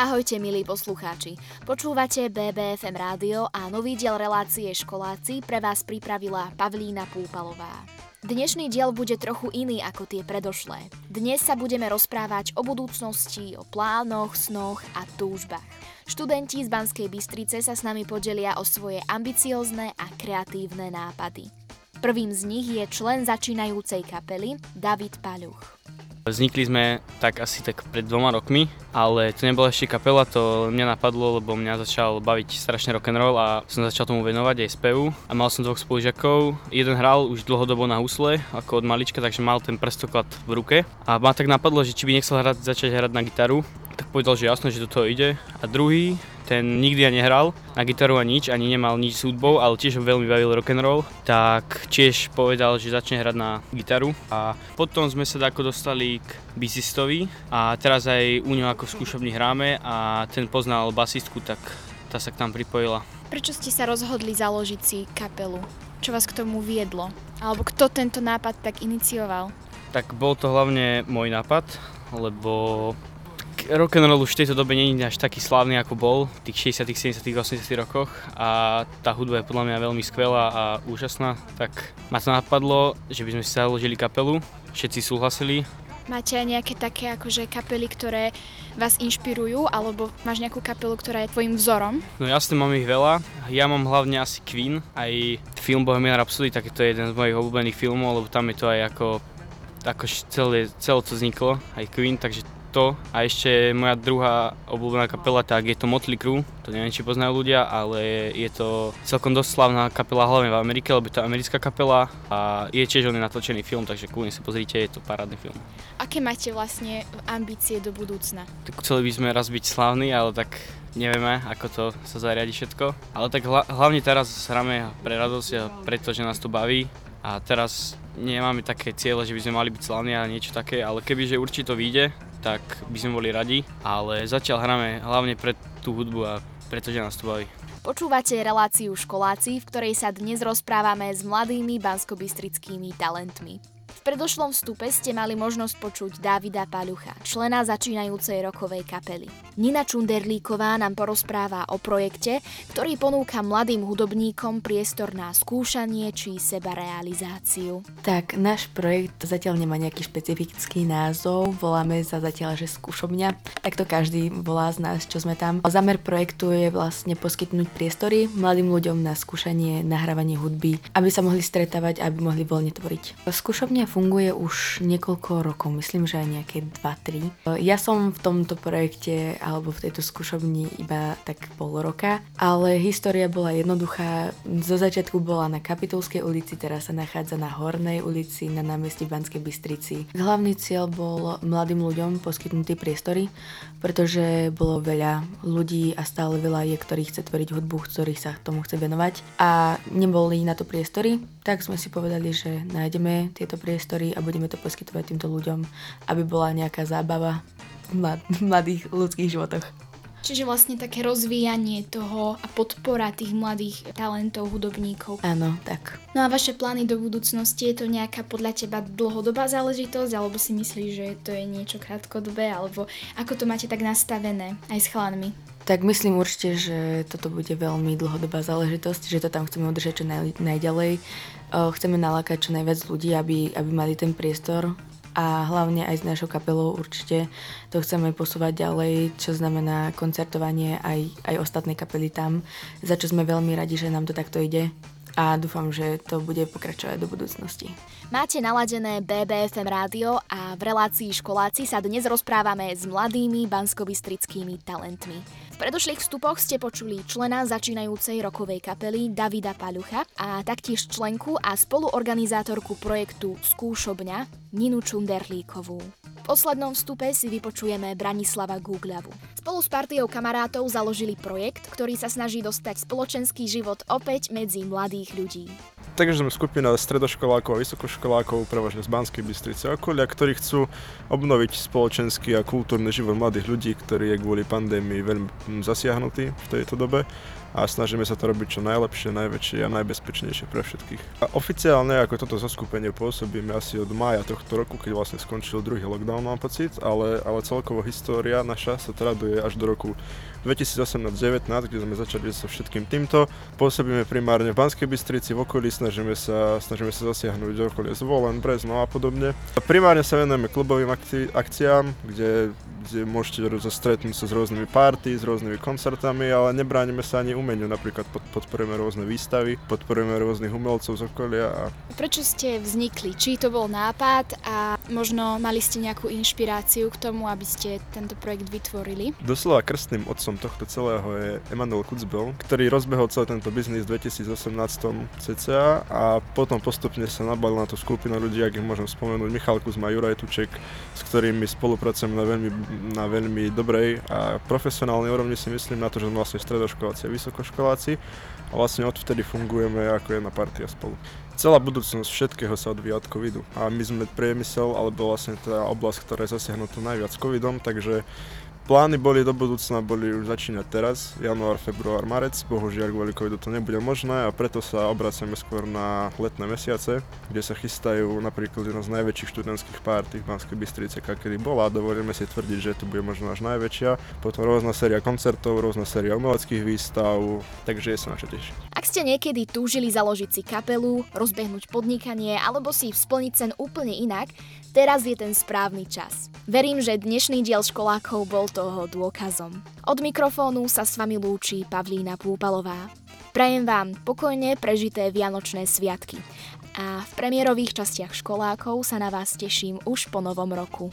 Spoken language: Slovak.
Ahojte milí poslucháči. Počúvate BBFM rádio a nový diel relácie Školáci pre vás pripravila Pavlína Púpalová. Dnešný diel bude trochu iný ako tie predošlé. Dnes sa budeme rozprávať o budúcnosti, o plánoch, snoch a túžbách. Študenti z Banskej Bystrice sa s nami podelia o svoje ambiciozne a kreatívne nápady. Prvým z nich je člen začínajúcej kapely David Paľuch. Vznikli sme tak asi tak pred dvoma rokmi, ale to nebola ešte kapela, to mňa napadlo, lebo mňa začal baviť strašne rock'n'roll a som začal tomu venovať aj spevu. A mal som dvoch spolužiakov, jeden hral už dlhodobo na husle, ako od malička, takže mal ten prstoklad v ruke. A ma tak napadlo, že či by nechcel hrať, začať hrať na gitaru, tak povedal, že jasno, že do toho ide. A druhý, ten nikdy ja nehral na gitaru a nič, ani nemal nič s hudbou, ale tiež ho veľmi bavil rock and roll, tak tiež povedal, že začne hrať na gitaru a potom sme sa ako dostali k bisistovi a teraz aj u ňo ako v skúšobni hráme a ten poznal basistku, tak tá sa k nám pripojila. Prečo ste sa rozhodli založiť si kapelu? Čo vás k tomu viedlo? Alebo kto tento nápad tak inicioval? Tak bol to hlavne môj nápad, lebo rock and roll už v tejto dobe je až taký slávny ako bol v tých 60 70 80 rokoch a tá hudba je podľa mňa veľmi skvelá a úžasná, tak ma to napadlo, že by sme si založili kapelu, všetci súhlasili. Máte aj nejaké také akože kapely, ktoré vás inšpirujú, alebo máš nejakú kapelu, ktorá je tvojim vzorom? No jasne, mám ich veľa. Ja mám hlavne asi Queen, aj film Bohemian Rhapsody, tak to je jeden z mojich obľúbených filmov, lebo tam je to aj ako, ako celé, celé to vzniklo, aj Queen, takže to a ešte moja druhá obľúbená kapela, tak je to Motley Crue, to neviem, či poznajú ľudia, ale je to celkom dosť slavná kapela hlavne v Amerike, lebo je to americká kapela a je tiež on natočený film, takže kľudne sa pozrite, je to parádny film. Aké máte vlastne ambície do budúcna? Tak chceli by sme raz byť slavní, ale tak nevieme, ako to sa zariadi všetko. Ale tak hlavne teraz hráme pre radosť a preto, že nás to baví a teraz nemáme také ciele, že by sme mali byť slavní a niečo také, ale kebyže určite to vyjde, tak by sme boli radi, ale zatiaľ hráme hlavne pre tú hudbu a pretože nás to baví. Počúvate reláciu Školáci, v ktorej sa dnes rozprávame s mladými banskobistrickými talentmi. V predošlom vstupe ste mali možnosť počuť Davida Paľucha, člena začínajúcej rokovej kapely. Nina Čunderlíková nám porozpráva o projekte, ktorý ponúka mladým hudobníkom priestor na skúšanie či sebarealizáciu. Tak, náš projekt zatiaľ nemá nejaký špecifický názov, voláme sa zatiaľ, že skúšobňa. Tak to každý volá z nás, čo sme tam. Zámer projektu je vlastne poskytnúť priestory mladým ľuďom na skúšanie, nahrávanie hudby, aby sa mohli stretávať, aby mohli voľne tvoriť. Skúšobňa funguje už niekoľko rokov, myslím, že aj nejaké 2-3. Ja som v tomto projekte alebo v tejto skúšobni iba tak pol roka, ale história bola jednoduchá. Zo začiatku bola na Kapitulskej ulici, teraz sa nachádza na Hornej ulici na námestí Banskej Bystrici. Hlavný cieľ bol mladým ľuďom poskytnutý priestory, pretože bolo veľa ľudí a stále veľa je, ktorí chce tvoriť hudbu, ktorých sa tomu chce venovať a neboli na to priestory, tak sme si povedali, že nájdeme tieto priestory a budeme to poskytovať týmto ľuďom, aby bola nejaká zábava v mladých ľudských životoch. Čiže vlastne také rozvíjanie toho a podpora tých mladých talentov, hudobníkov. Áno, tak. No a vaše plány do budúcnosti, je to nejaká podľa teba dlhodobá záležitosť, alebo si myslíš, že to je niečo krátkodobé, alebo ako to máte tak nastavené aj s chlanmi? Tak myslím určite, že toto bude veľmi dlhodobá záležitosť, že to tam chceme udržať čo naj, najďalej. Chceme nalákať čo najviac ľudí, aby, aby mali ten priestor a hlavne aj s našou kapelou určite to chceme posúvať ďalej, čo znamená koncertovanie aj, aj ostatné kapely tam, za čo sme veľmi radi, že nám to takto ide a dúfam, že to bude pokračovať do budúcnosti. Máte naladené BBFM rádio a v relácii školáci sa dnes rozprávame s mladými banskobistrickými talentmi. V predošlých vstupoch ste počuli člena začínajúcej rokovej kapely Davida Paľucha a taktiež členku a spoluorganizátorku projektu Skúšobňa Ninu Čunderlíkovú. V poslednom vstupe si vypočujeme Branislava Gugľavu. Spolu s partiou kamarátov založili projekt, ktorý sa snaží dostať spoločenský život opäť medzi mladých ľudí. Takže sme skupina stredoškolákov a vysokoškolákov, prevažne z Banskej Bystrice a okolia, ktorí chcú obnoviť spoločenský a kultúrny život mladých ľudí, ktorý je kvôli pandémii veľmi zasiahnutý v tejto dobe a snažíme sa to robiť čo najlepšie, najväčšie a najbezpečnejšie pre všetkých. A oficiálne ako toto zoskupenie pôsobíme asi od mája tohto roku, keď vlastne skončil druhý lockdown, mám pocit, ale, ale celkovo história naša sa traduje až do roku 2018-19, kde sme začali so všetkým týmto. Pôsobíme primárne v Banskej Bystrici, v okolí, snažíme sa, snažíme sa zasiahnuť okolie Zvolen, Brezno a podobne. A primárne sa venujeme klubovým akci- akciám, kde, kde môžete stretnúť sa s rôznymi party, s rôznymi koncertami, ale nebránime sa ani umeniu, napríklad pod, podporujeme rôzne výstavy, podporujeme rôznych umelcov z okolia. A... Prečo ste vznikli? Či to bol nápad a možno mali ste nejakú inšpiráciu k tomu, aby ste tento projekt vytvorili? Doslova krstným otcom tohto celého je Emanuel Kutzbel, ktorý rozbehol celý tento biznis v 2018 cca a potom postupne sa nabalil na tú skupinu ľudí, ak ich môžem spomenúť, Michal Kuzma, Juraj Tuček, s ktorými spolupracujem na veľmi, na veľmi dobrej a profesionálnej úrovni si myslím na to, že sme vlastne stredoškoláci a vysokoškoláci a vlastne odvtedy fungujeme ako jedna partia spolu. Celá budúcnosť všetkého sa odvíja od covidu a my sme priemysel, alebo vlastne tá oblasť, ktorá je zasiahnutá najviac covidom, takže Plány boli do budúcna, boli už začínať teraz, január, február, marec, bohužiaľ kvôli covidu to nebude možné a preto sa obraciame skôr na letné mesiace, kde sa chystajú napríklad jedna z najväčších študentských párty v Banskej Bystrice, aká kedy bola, dovolíme si tvrdiť, že to bude možno až najväčšia, potom rôzna séria koncertov, rôzna séria umeleckých výstav, takže je sa na čo tešiť. Ak ste niekedy túžili založiť si kapelu, rozbehnúť podnikanie alebo si splniť sen úplne inak, teraz je ten správny čas. Verím, že dnešný diel školákov bol toho dôkazom. Od mikrofónu sa s vami lúči Pavlína Púpalová. Prajem vám pokojne prežité Vianočné sviatky a v premiérových častiach školákov sa na vás teším už po novom roku.